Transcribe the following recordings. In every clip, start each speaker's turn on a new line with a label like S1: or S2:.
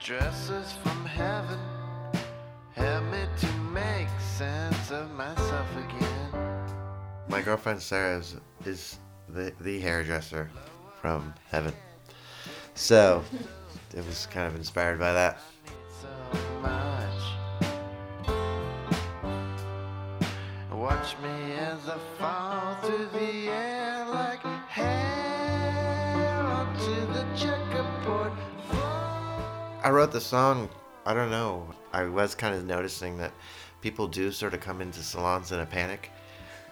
S1: Hairdressers from heaven help me to make sense of myself again. My girlfriend Sarah is, is the, the hairdresser from heaven. So it was kind of inspired by that. I wrote the song, I don't know. I was kind of noticing that people do sort of come into salons in a panic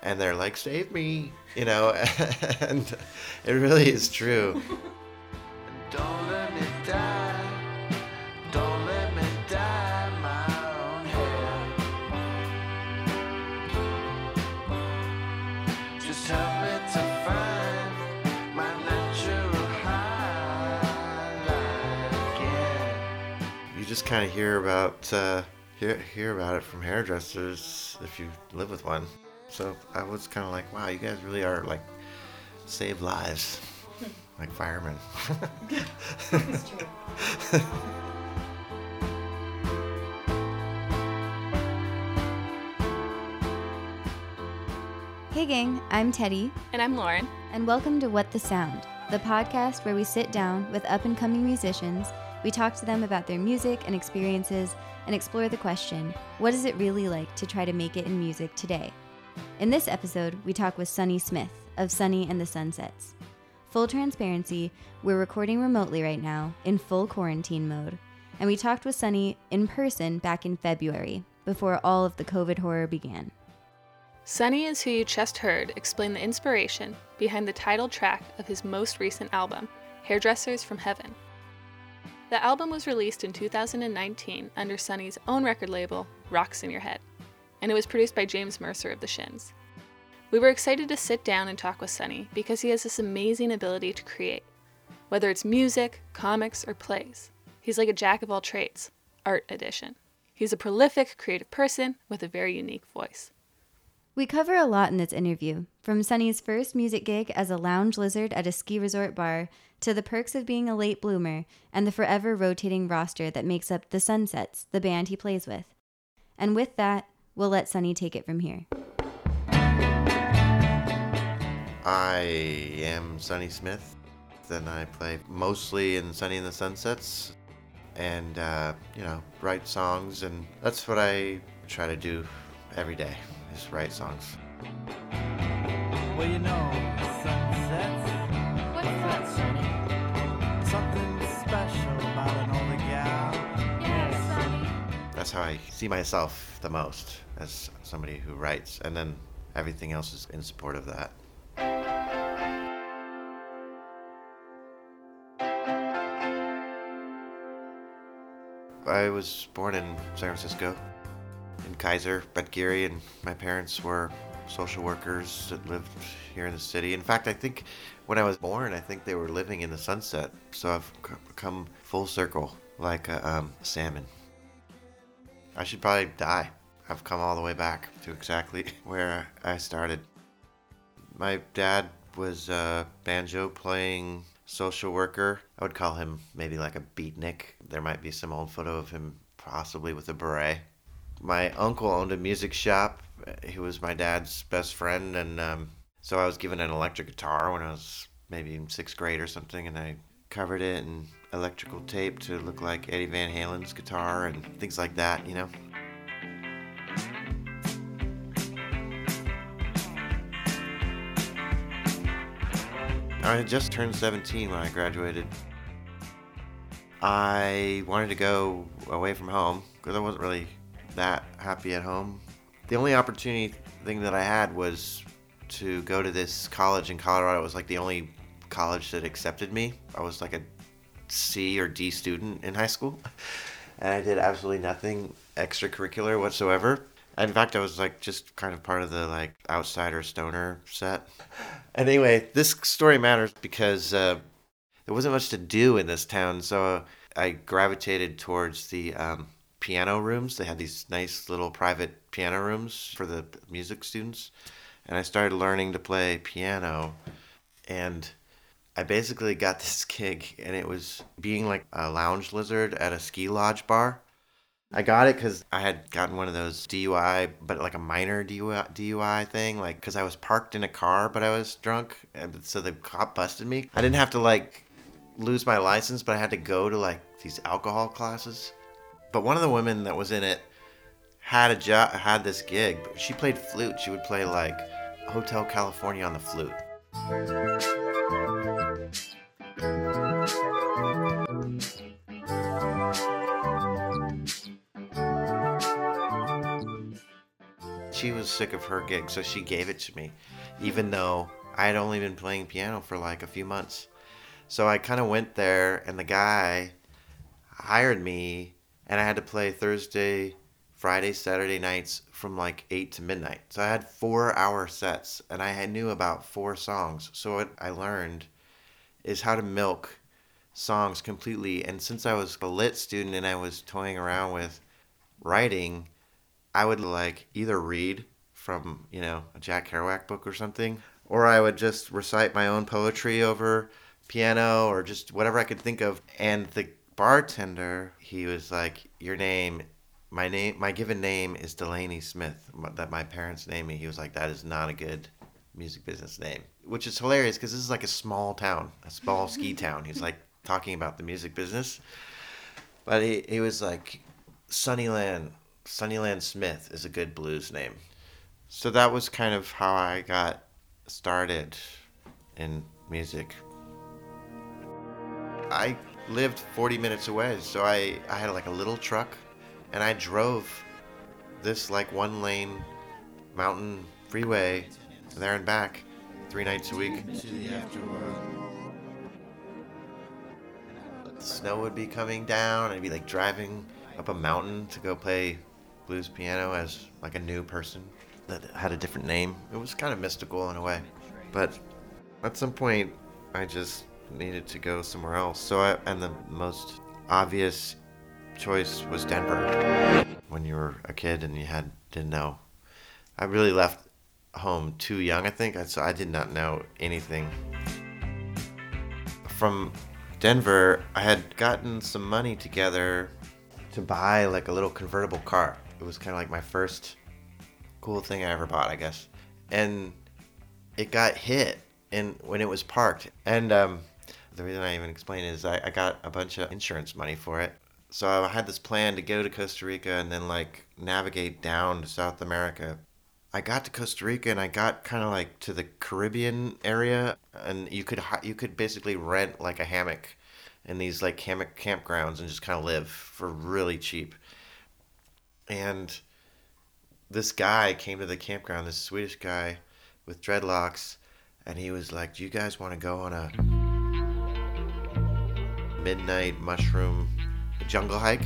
S1: and they're like, save me, you know, and it really is true. just kind of hear about uh, hear hear about it from hairdressers if you live with one. So I was kind of like, wow, you guys really are like save lives, like firemen.
S2: It's true. Hey, gang, I'm Teddy,
S3: And I'm Lauren.
S2: and welcome to What the Sound, the podcast where we sit down with up and coming musicians, we talk to them about their music and experiences, and explore the question what is it really like to try to make it in music today? In this episode, we talk with Sunny Smith of Sunny and the Sunsets. Full transparency, we're recording remotely right now in full quarantine mode, and we talked with Sunny in person back in February before all of the COVID horror began.
S3: Sunny is who you just heard explain the inspiration behind the title track of his most recent album, Hairdressers from Heaven. The album was released in 2019 under Sunny's own record label, Rocks in Your Head, and it was produced by James Mercer of The Shins. We were excited to sit down and talk with Sunny because he has this amazing ability to create. Whether it's music, comics, or plays, he's like a jack of all trades, art edition. He's a prolific, creative person with a very unique voice.
S2: We cover a lot in this interview, from Sunny's first music gig as a lounge lizard at a ski resort bar to the perks of being a late bloomer and the forever rotating roster that makes up the Sunsets, the band he plays with. And with that, we'll let Sunny take it from here.
S1: I am Sunny Smith, and I play mostly in Sunny and the Sunsets, and uh, you know, write songs, and that's what I try to do every day, is write songs.
S4: Well, you know, sunsets.
S5: What's that, Sonny?
S4: Something special about an older gal.
S5: Yeah, Sonny.
S1: That's how I see myself the most, as somebody who writes, and then everything else is in support of that. I was born in San Francisco, in Kaiser, but Geary and my parents were social workers that lived here in the city. In fact, I think when I was born, I think they were living in the sunset. So I've come full circle, like a um, salmon. I should probably die. I've come all the way back to exactly where I started. My dad was a banjo playing social worker. I would call him maybe like a beatnik. There might be some old photo of him possibly with a beret. My uncle owned a music shop. He was my dad's best friend, and um, so I was given an electric guitar when I was maybe in sixth grade or something, and I covered it in electrical tape to look like Eddie Van Halen's guitar and things like that, you know. I had just turned 17 when I graduated. I wanted to go away from home because I wasn't really that happy at home. The only opportunity thing that I had was to go to this college in Colorado. It was like the only college that accepted me. I was like a C or D student in high school, and I did absolutely nothing extracurricular whatsoever. In fact, I was like just kind of part of the like outsider stoner set. And Anyway, this story matters because uh, there wasn't much to do in this town, so I gravitated towards the um, piano rooms. They had these nice little private piano rooms for the music students, and I started learning to play piano. And I basically got this gig, and it was being like a lounge lizard at a ski lodge bar. I got it because I had gotten one of those DUI, but like a minor DUI, DUI thing, like because I was parked in a car, but I was drunk, and so the cop busted me. I didn't have to like lose my license, but I had to go to like these alcohol classes. But one of the women that was in it had a job, had this gig. But she played flute. She would play like Hotel California on the flute. She was sick of her gig, so she gave it to me, even though I had only been playing piano for like a few months. So I kind of went there, and the guy hired me, and I had to play Thursday, Friday, Saturday nights from like 8 to midnight. So I had four hour sets, and I knew about four songs. So what I learned is how to milk songs completely. And since I was a lit student and I was toying around with writing, I would like either read from, you know, a Jack Kerouac book or something, or I would just recite my own poetry over piano or just whatever I could think of. And the bartender, he was like, Your name, my name, my given name is Delaney Smith, that my parents named me. He was like, That is not a good music business name, which is hilarious because this is like a small town, a small ski town. He's like talking about the music business. But he, he was like, Sunnyland, Sunnyland Smith is a good blues name. So that was kind of how I got started in music. I lived 40 minutes away, so I, I had like a little truck and I drove this like one lane mountain freeway there and back three nights a week. The snow would be coming down. I'd be like driving up a mountain to go play blues piano as like a new person that had a different name. It was kind of mystical in a way. But at some point, I just needed to go somewhere else. So, I, and the most obvious choice was Denver. When you were a kid and you had didn't know, I really left home too young. I think so I did not know anything. From Denver, I had gotten some money together to buy like a little convertible car. It was kind of like my first cool thing I ever bought, I guess. And it got hit and when it was parked. And um, the reason I even explain is I, I got a bunch of insurance money for it. So I had this plan to go to Costa Rica and then like navigate down to South America. I got to Costa Rica and I got kind of like to the Caribbean area, and you could you could basically rent like a hammock in these like hammock campgrounds and just kind of live for really cheap. And this guy came to the campground, this Swedish guy with dreadlocks, and he was like, "Do you guys want to go on a midnight mushroom jungle hike?"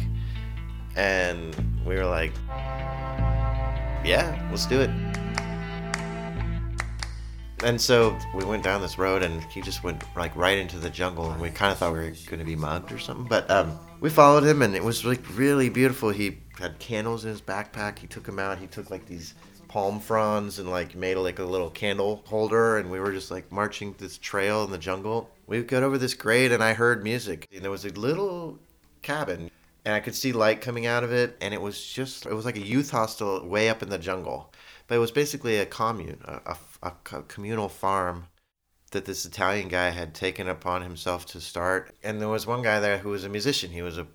S1: And we were like, "Yeah, let's do it." And so we went down this road, and he just went like right into the jungle, and we kind of thought we were going to be mugged or something. But um, we followed him, and it was like really beautiful. He had candles in his backpack. He took them out. He took like these palm fronds and like made like a little candle holder, and we were just like marching this trail in the jungle. We got over this grade, and I heard music. And there was a little cabin, and I could see light coming out of it, and it was just it was like a youth hostel way up in the jungle, but it was basically a commune, a, a, a communal farm that this Italian guy had taken upon himself to start. And there was one guy there who was a musician. He was a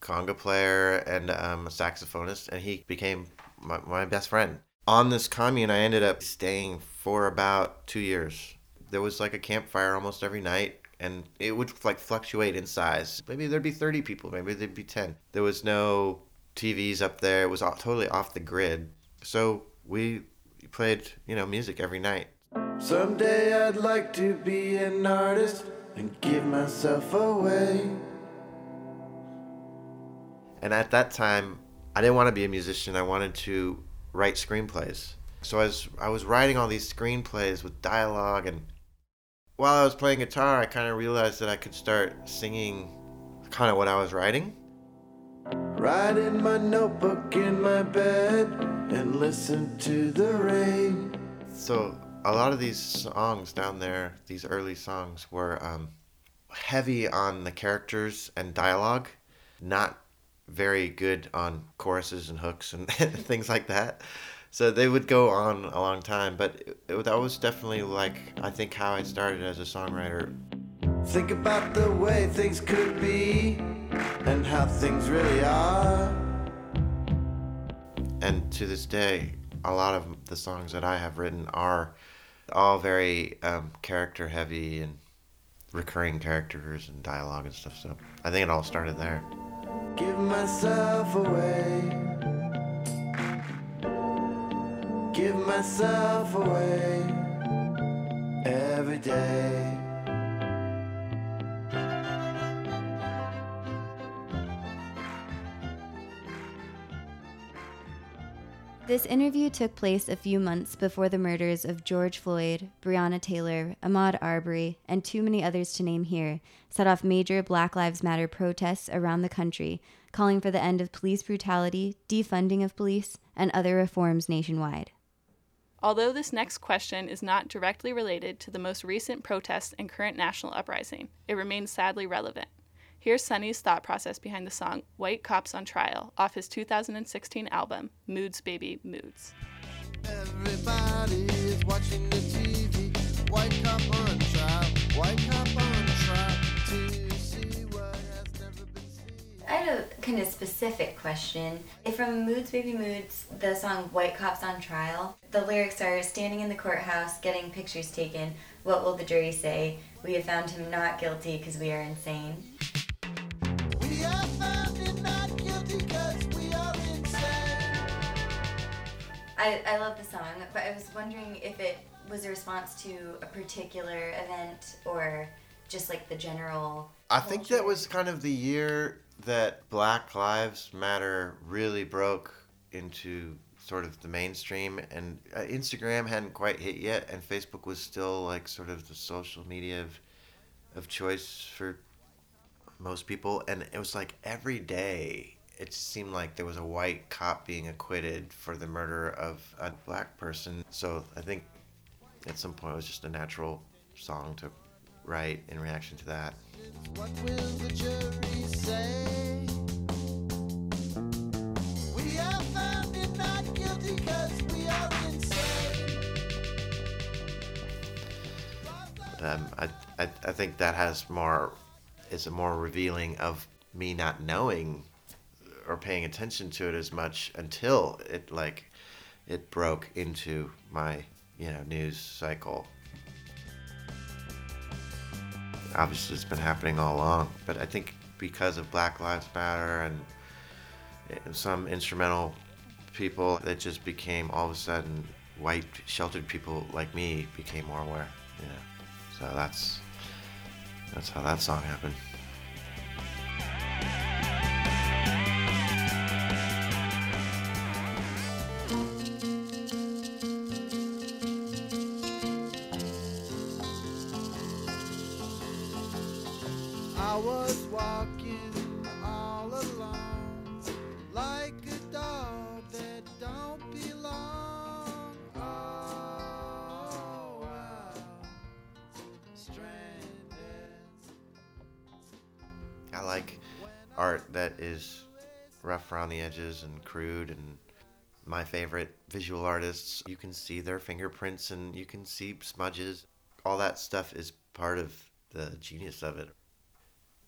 S1: conga player and um, a saxophonist, and he became my, my best friend. On this commune, I ended up staying for about two years. There was like a campfire almost every night, and it would like fluctuate in size. Maybe there'd be 30 people, maybe there'd be 10. There was no TVs up there. It was all, totally off the grid. So we played, you know, music every night.
S6: Someday I'd like to be an artist and give myself away.
S1: And at that time, I didn't want to be a musician. I wanted to write screenplays. So I was I was writing all these screenplays with dialogue and while I was playing guitar, I kind of realized that I could start singing kind of what I was writing.
S6: Write in my notebook in my bed and listen to the rain.
S1: So a lot of these songs down there, these early songs, were um, heavy on the characters and dialogue, not very good on choruses and hooks and things like that. So they would go on a long time, but it, it, that was definitely like I think how I started as a songwriter.
S6: Think about the way things could be and how things really are.
S1: And to this day, a lot of the songs that I have written are all very um, character heavy and recurring characters and dialogue and stuff. So I think it all started there.
S6: Give myself away. Give myself away every day.
S2: This interview took place a few months before the murders of George Floyd, Breonna Taylor, Ahmaud Arbery, and too many others to name here set off major Black Lives Matter protests around the country, calling for the end of police brutality, defunding of police, and other reforms nationwide.
S3: Although this next question is not directly related to the most recent protests and current national uprising, it remains sadly relevant. Here's Sunny's thought process behind the song White Cops on Trial off his 2016 album, Moods Baby Moods.
S7: Everybody is watching the TV. White cop on trial. White cop on trial.
S2: I have a kind of specific question. From Moods Baby Moods, the song White Cops on Trial, the lyrics are standing in the courthouse getting pictures taken. What will the jury say? We have found him not guilty because we are insane.
S7: We are found and not guilty 'cause we are insane.
S2: I, I love the song, but I was wondering if it was a response to a particular event or just like the general.
S1: I think that was kind of the year that Black Lives Matter really broke into sort of the mainstream, and uh, Instagram hadn't quite hit yet, and Facebook was still like sort of the social media of, of choice for most people, and it was like every day. It seemed like there was a white cop being acquitted for the murder of a black person. So I think at some point it was just a natural song to write in reaction to that.
S7: What will the jury say? We are found and not guilty 'cause we are insane.
S1: um, I, I, I think that has more is a more revealing of me not knowing or paying attention to it as much until it like it broke into my you know news cycle obviously it's been happening all along but i think because of black lives matter and some instrumental people that just became all of a sudden white sheltered people like me became more aware you know. So that's that's how that song happened
S7: was walking all like a dog that don't belong. Oh,
S1: i like art that is rough around the edges and crude and my favorite visual artists you can see their fingerprints and you can see smudges. All that stuff is part of the genius of it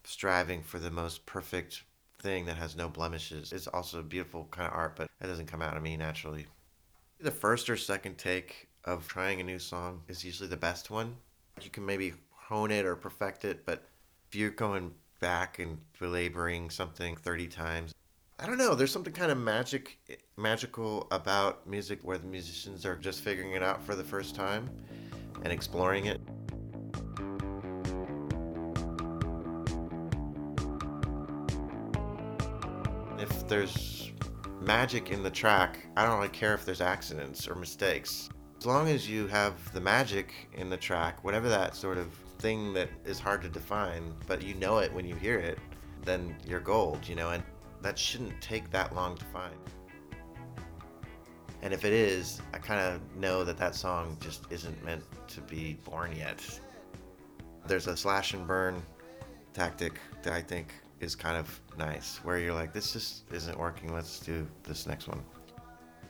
S1: striving for the most perfect thing that has no blemishes is also a beautiful kind of art, but it doesn't come out of me naturally. The first or second take of trying a new song is usually the best one. You can maybe hone it or perfect it, but if you're going back and belaboring something 30 times, I don't know, there's something kind of magic magical about music where the musicians are just figuring it out for the first time and exploring it. There's magic in the track, I don't really care if there's accidents or mistakes. As long as you have the magic in the track, whatever that sort of thing that is hard to define, but you know it when you hear it, then you're gold, you know, and that shouldn't take that long to find. And if it is, I kind of know that that song just isn't meant to be born yet. There's a slash and burn tactic that I think is kind of nice, where you're like, this just isn't working, let's do this next one.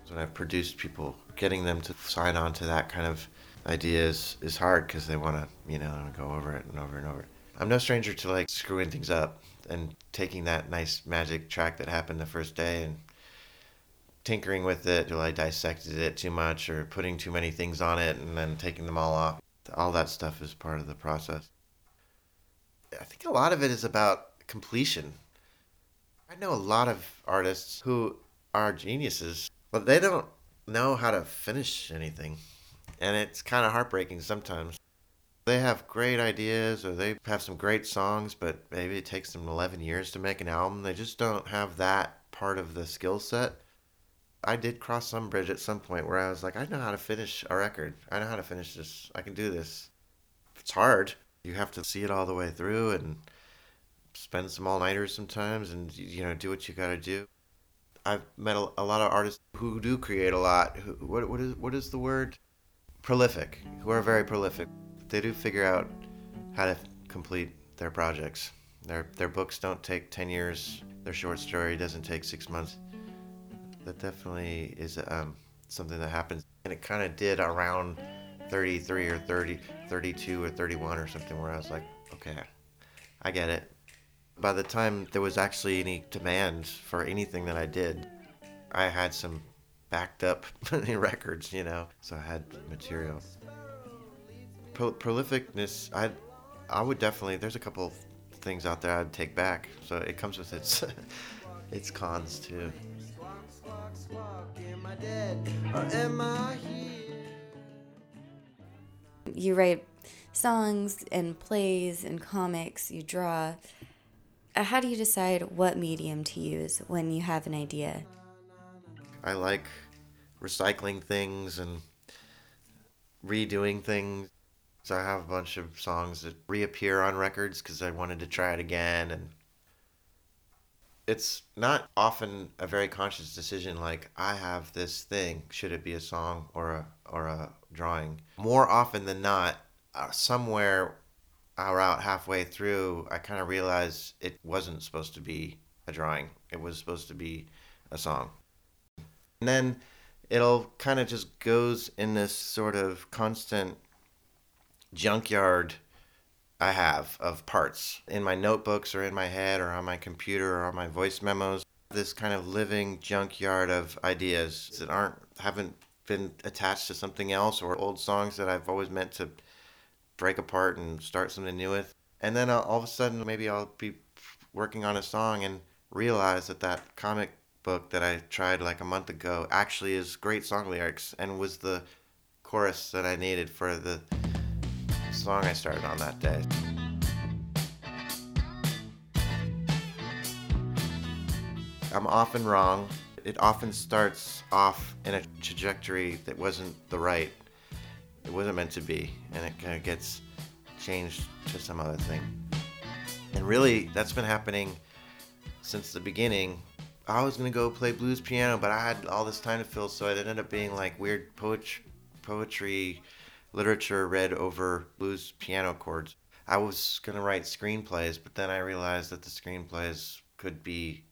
S1: When I've produced people, getting them to sign on to that kind of idea is, is hard because they want to, you know, go over it and over and over. I'm no stranger to like screwing things up and taking that nice magic track that happened the first day and tinkering with it till I dissected it too much or putting too many things on it and then taking them all off. All that stuff is part of the process. I think a lot of it is about completion. I know a lot of artists who are geniuses, but they don't know how to finish anything. And it's kind of heartbreaking sometimes. They have great ideas or they have some great songs, but maybe it takes them 11 years to make an album. They just don't have that part of the skill set. I did cross some bridge at some point where I was like, I know how to finish a record. I know how to finish this. I can do this. It's hard. You have to see it all the way through and spend some all nighters sometimes and, you know, do what you got to do. I've met a, a lot of artists who do create a lot. Who, what, what, is, what is the word? Prolific, who are very prolific. They do figure out how to complete their projects. Their, their books don't take 10 years, their short story doesn't take six months that definitely is um, something that happens. And it kind of did around 33 or 30, 32 or 31 or something where I was like, okay, I get it. By the time there was actually any demand for anything that I did, I had some backed up records, you know, so I had material. Pro- prolificness, I, I would definitely. There's a couple things out there I'd take back, so it comes with its, its cons too.
S2: You write songs and plays and comics, you draw. Uh, How do you decide what medium to use when you have an idea?
S1: I like recycling things and redoing things. So I have a bunch of songs that reappear on records because I wanted to try it again. And it's not often a very conscious decision like, I have this thing. Should it be a song or a, or a drawing? More often than not, uh, somewhere or out halfway through, I kind of realized it wasn't supposed to be a drawing. It was supposed to be a song. And then it'll kind of just goes in this sort of constant junkyard I have of parts in my notebooks or in my head or on my computer or on my voice memos. This kind of living junkyard of ideas that aren't haven't been attached to something else or old songs that I've always meant to break apart and start something new with. And then I'll, all of a sudden maybe I'll be working on a song and realize that that comic book that I tried like a month ago actually is great song lyrics and was the chorus that I needed for the song I started on that day. I'm often wrong. It often starts off in a trajectory that wasn't the right. It wasn't meant to be, and it kind of gets changed to some other thing. And really, that's been happening since the beginning. I was gonna go play blues piano, but I had all this time to fill, so it ended up being like weird poetry, poetry, literature read over blues piano chords. I was gonna write screenplays, but then I realized that the screenplays could be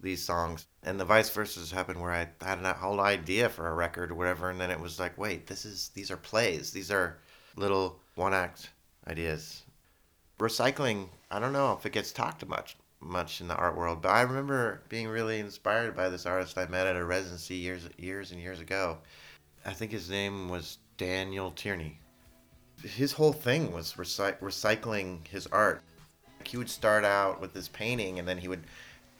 S1: these songs, and the vice versa has happened where I had a whole idea for a record or whatever, and then it was like, wait, this is these are plays, these are little one act ideas. Recycling, I don't know if it gets talked much much in the art world, but I remember being really inspired by this artist I met at a residency years years and years ago. I think his name was Daniel Tierney. His whole thing was recy- recycling his art. He would start out with this painting, and then he would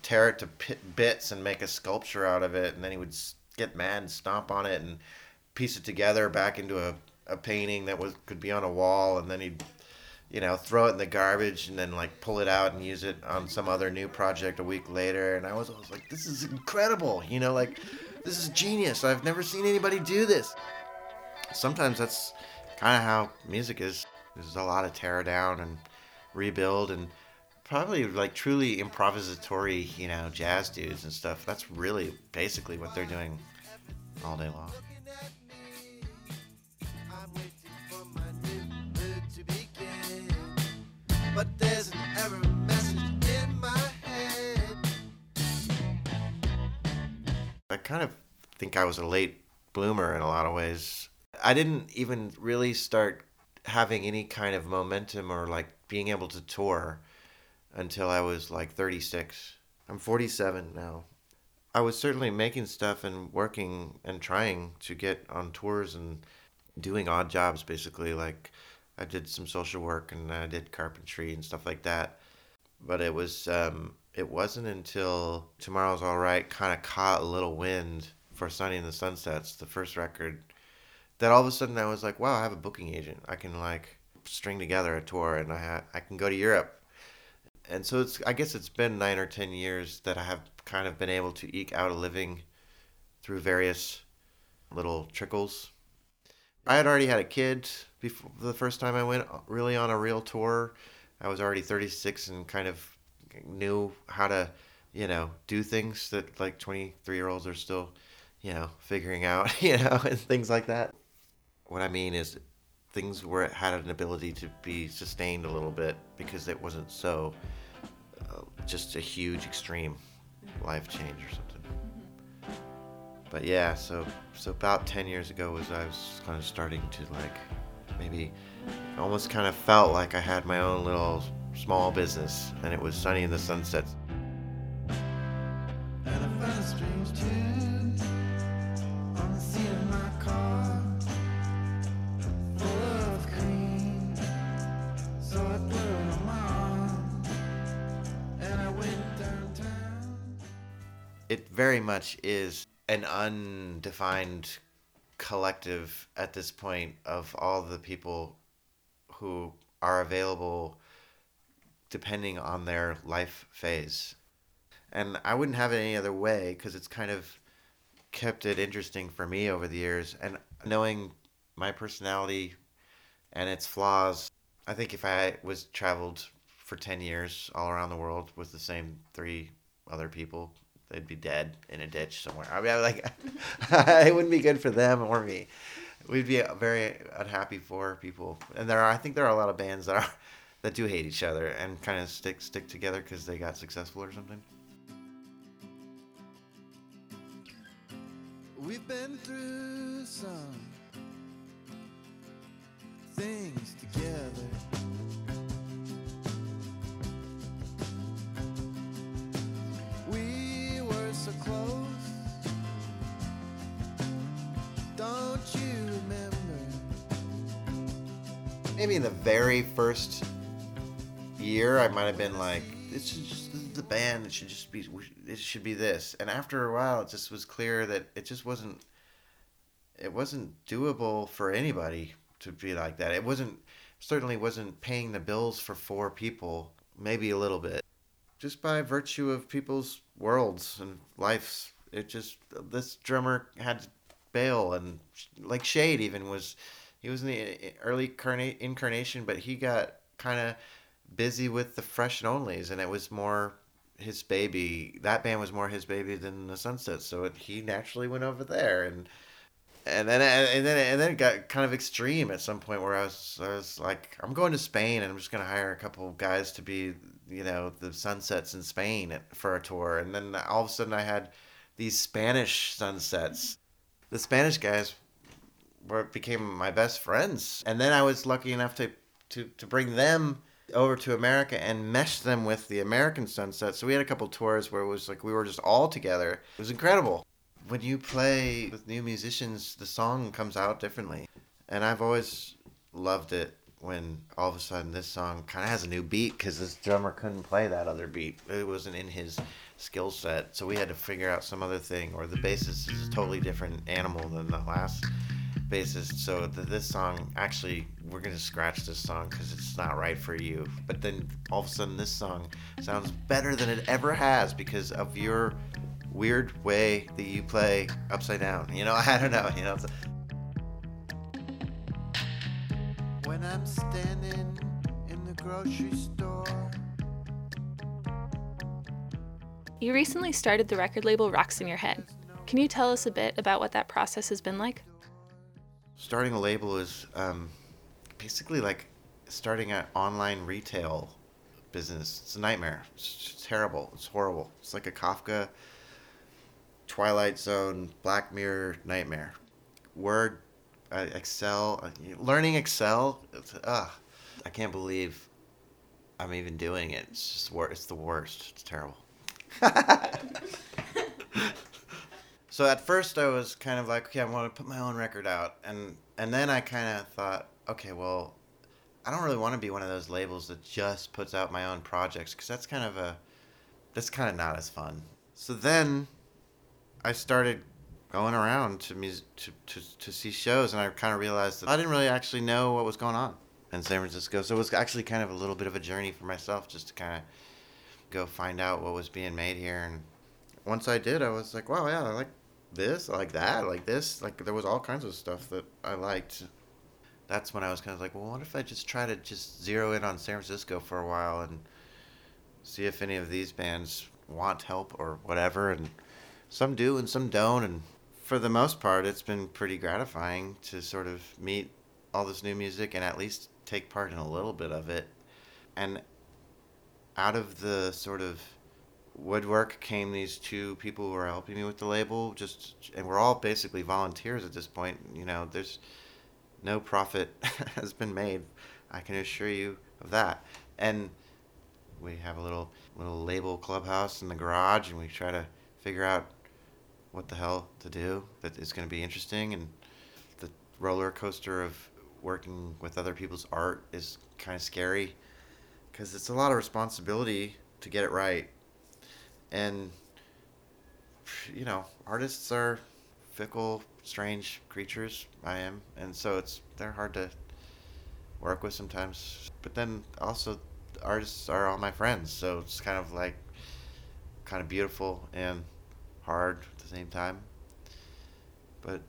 S1: tear it to bits and make a sculpture out of it, and then he would get mad and stomp on it and piece it together back into a, a painting that was could be on a wall, and then he'd you know, throw it in the garbage and then like pull it out and use it on some other new project a week later. And I was always like, this is incredible, you know, like this is genius. I've never seen anybody do this. Sometimes that's kind of how music is. There's a lot of tear down and rebuild and probably like truly improvisatory, you know, jazz dudes and stuff. That's really basically what they're doing all day long.
S7: looking at me. I'm waiting for my new mood to begin. But there's an error message in my head.
S1: I kind of think I was a late bloomer in a lot of ways. I didn't even really start having any kind of momentum or like being able to tour until I was like 36. I'm 47 now. I was certainly making stuff and working and trying to get on tours and doing odd jobs basically like I did some social work and I did carpentry and stuff like that. But it was um it wasn't until Tomorrow's All Right kind of caught a little wind for Sunny and the Sunsets, the first record, that all of a sudden I was like, wow, I have a booking agent. I can like string together a tour and I ha- I can go to Europe. And so it's I guess it's been 9 or 10 years that I have kind of been able to eke out a living through various little trickles. I had already had a kid before the first time I went uh, really on a real tour. I was already 36 and kind of knew how to, you know, do things that like 23 year olds are still, you know, figuring out, you know, and things like that. What I mean is things where it had an ability to be sustained a little bit because it wasn't so uh, just a huge extreme life change or something. But yeah, so so about 10 years ago was I was kind of starting to like maybe almost kind of felt like I had my own little small business and it was Sunny
S6: and the Sunsets.
S1: It very much is an undefined collective at this point of all the people who are available depending on their life phase. And I wouldn't have it any other way because it's kind of kept it interesting for me over the years. And knowing my personality and its flaws, I think if I was traveled for 10 years all around the world with the same three other people, they'd be dead in a ditch somewhere. I mean, I'm like, it wouldn't be good for them or me. We'd be very unhappy for people. And there are, I think there are a lot of bands that are, that do hate each other and kind of stick stick together because they got successful or something.
S7: We've been through some things together.
S1: Maybe in the very first year, I might have been like, "This is just this is the band. It should just be. It should be this." And after a while, it just was clear that it just wasn't. It wasn't doable for anybody to be like that. It wasn't certainly wasn't paying the bills for four people. Maybe a little bit, just by virtue of people's worlds and lives. It just this drummer had to bail, and like Shayde even was he was in the eh, eh, early carna- incarnation, but he got kind of busy with the Fresh and Onlys, and it was more his baby. That band was more his baby than the Sunset, so it, he naturally went over there, and and then and then and then it got kind of extreme at some point where I was I was like, I'm going to Spain, and I'm just gonna hire a couple of guys to be you know the Sunsets in Spain for a tour, and then all of a sudden I had these Spanish Sunsets. The Spanish guys were became my best friends. And then I was lucky enough to to to bring them over to America and mesh them with the American sunset. So we had a couple tours where it was like we were just all together. It was incredible. When you play with new musicians, the song comes out differently. And I've always loved it when all of a sudden this song kind of has a new beat because this drummer couldn't play that other beat. It wasn't in his skill set. So we had to figure out some other thing, or the bassist is a totally different animal than the last bassist. So the, this song, actually, we're gonna scratch this song because it's not right for you. But then all of a sudden, this song sounds better than it ever has because of your weird way that you play upside down. You know, I don't know. You know,
S7: When I'm standing in the grocery store.
S3: You recently started the record label Rocks in Your Head. Can you tell us a bit about what that process has been like?
S1: Starting a label is um, basically like starting an online retail business. It's a nightmare. It's terrible. It's horrible. It's like a Kafka, Twilight Zone, Black Mirror nightmare. Word, uh, Excel, uh, learning Excel. Uh, I can't believe I'm even doing it. It's just wor- It's the worst. It's terrible. So at first I was kind of like, okay, I want to put my own record out, and and then I kind of thought, okay, well, I don't really want to be one of those labels that just puts out my own projects because that's kind of a, that's kind of not as fun. So then, I started going around to mus- to, to to see shows, and I kind of realized that I didn't really actually know what was going on in San Francisco. So it was actually kind of a little bit of a journey for myself, just to kind of go find out what was being made here and once I did, I was like, wow, yeah, I like this, I like that, I like this. Like there was all kinds of stuff that I liked. That's when I was kind of like, well, what if I just try to just zero in on San Francisco for a while and see if any of these bands want help or whatever. And some do and some don't. And for the most part, it's been pretty gratifying to sort of meet all this new music and at least take part in a little bit of it. And out of the sort of woodwork came these two people who were helping me with the label just and we're all basically volunteers at this point you know there's no profit has been made i can assure you of that. And we have a little little label clubhouse in the garage and we try to figure out what the hell to do that is going to be interesting and the roller coaster of working with other people's art is kind of scary because it's a lot of responsibility to get it right and you know artists are fickle strange creatures. I am. And so it's they're hard to work with sometimes. But then also artists are all my friends. So it's kind of like kind of beautiful and hard at the same time. But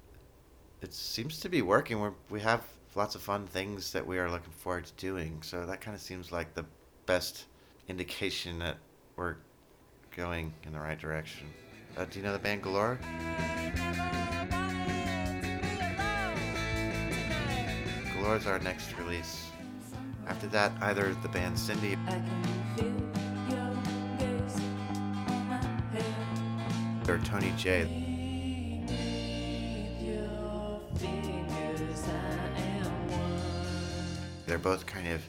S1: it seems to be working. We we have lots of fun things that we are looking forward to doing. So that kind of seems like the best indication that we're going in the right direction. Uh, do you know the band Galore? Galore's our next release. After that, either the band Cindy or Tony J. They're both kind of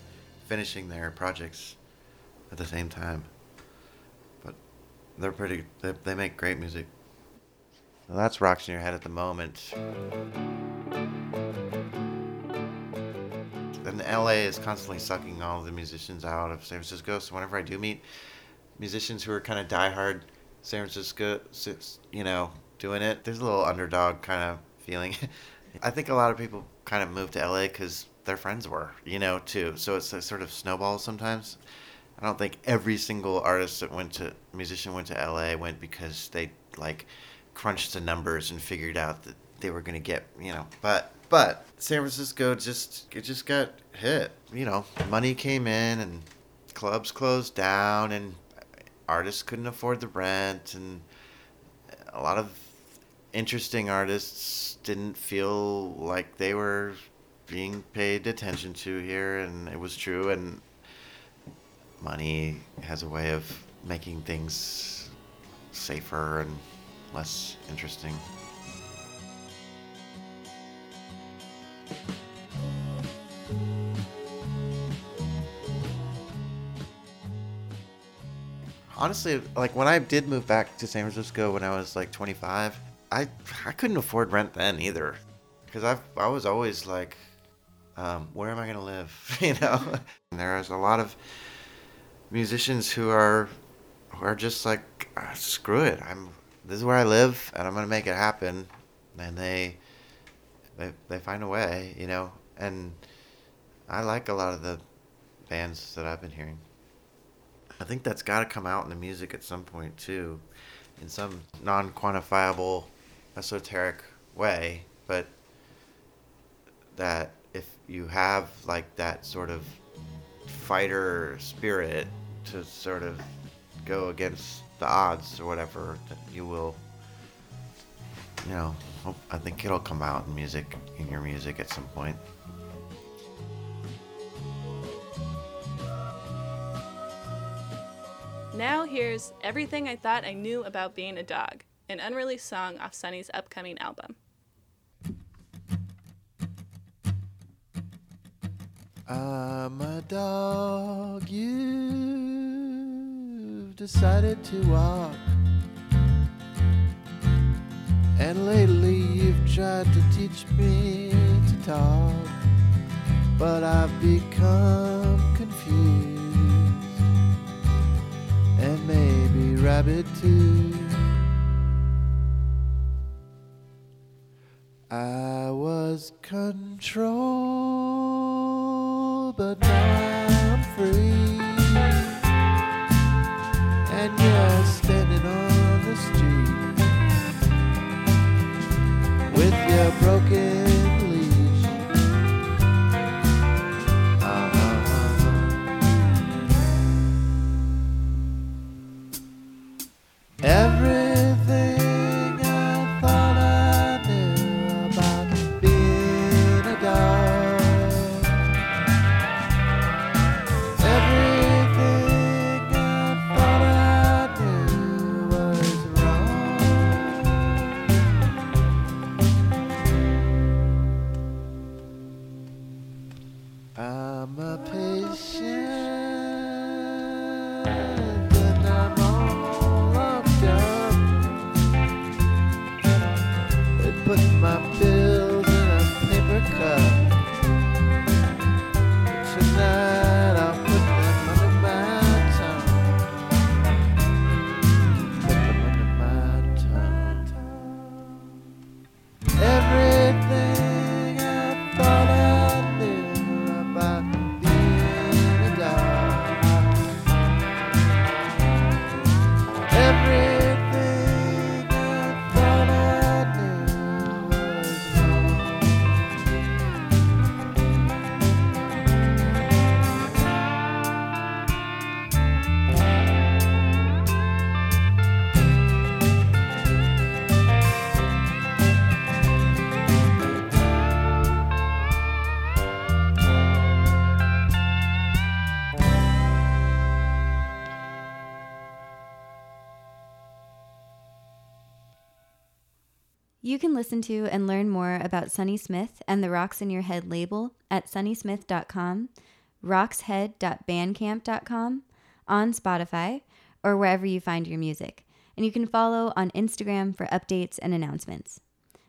S1: finishing their projects at the same time. They're pretty, they, they make great music. Well, that's Rocks in Your Head at the moment. And LA is constantly sucking all the musicians out of San Francisco. So whenever I do meet musicians who are kind of diehard San Francisco, you know, doing it, there's a little underdog kind of feeling. I think a lot of people kind of move to LA because their friends were, you know, too. So it's a sort of snowball sometimes. I don't think every single artist that went to musician went to LA went because they like crunched the numbers and figured out that they were gonna get, you know. But but San Francisco just it just got hit. You know, money came in and clubs closed down and artists couldn't afford the rent and a lot of interesting artists didn't feel like they were being paid attention to here and it was true and money has a way of making things safer and less interesting. Honestly, like when I did move back to San Francisco when I was like 25, I I couldn't afford rent then either, because I I was always like, um, where am I gonna live? you know, and there's a lot of musicians who are who are just like "Ah, screw it i'm this is where i live and i'm gonna make it happen. And they they, they find a way you know? And i like a lot of the bands that i've been hearing. I think that's got to come out in the music at some point too in some non-quantifiable esoteric way but that if you have like that sort of fighter spirit to sort of go against the odds or whatever, that you will you know, I think it'll come out in music, in your music at some point.
S3: Now here's Everything I Thought I Knew About Being a Dog, an unreleased song off Sunny's upcoming album.
S7: I'm a dog. You've decided to walk. And lately you've tried to teach me to talk. But I've become confused. And maybe rabbit too. I was controlled, but now I'm free. And you're standing on the street with your broken
S2: You can listen to and learn more about Sunny Smith and the Rocks in Your Head label at sunnysmith.com, rockshead.bandcamp.com, on Spotify, or wherever you find your music. And you can follow on Instagram for updates and announcements.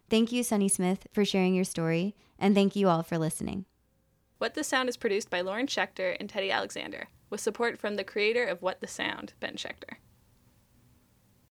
S2: Thank you, Sunny Smith, for sharing your story, and thank you all for listening.
S3: What the Sound is produced by Lauren Schechter and Teddy Alexander, with support from the creator of What the Sound, Ben Schechter.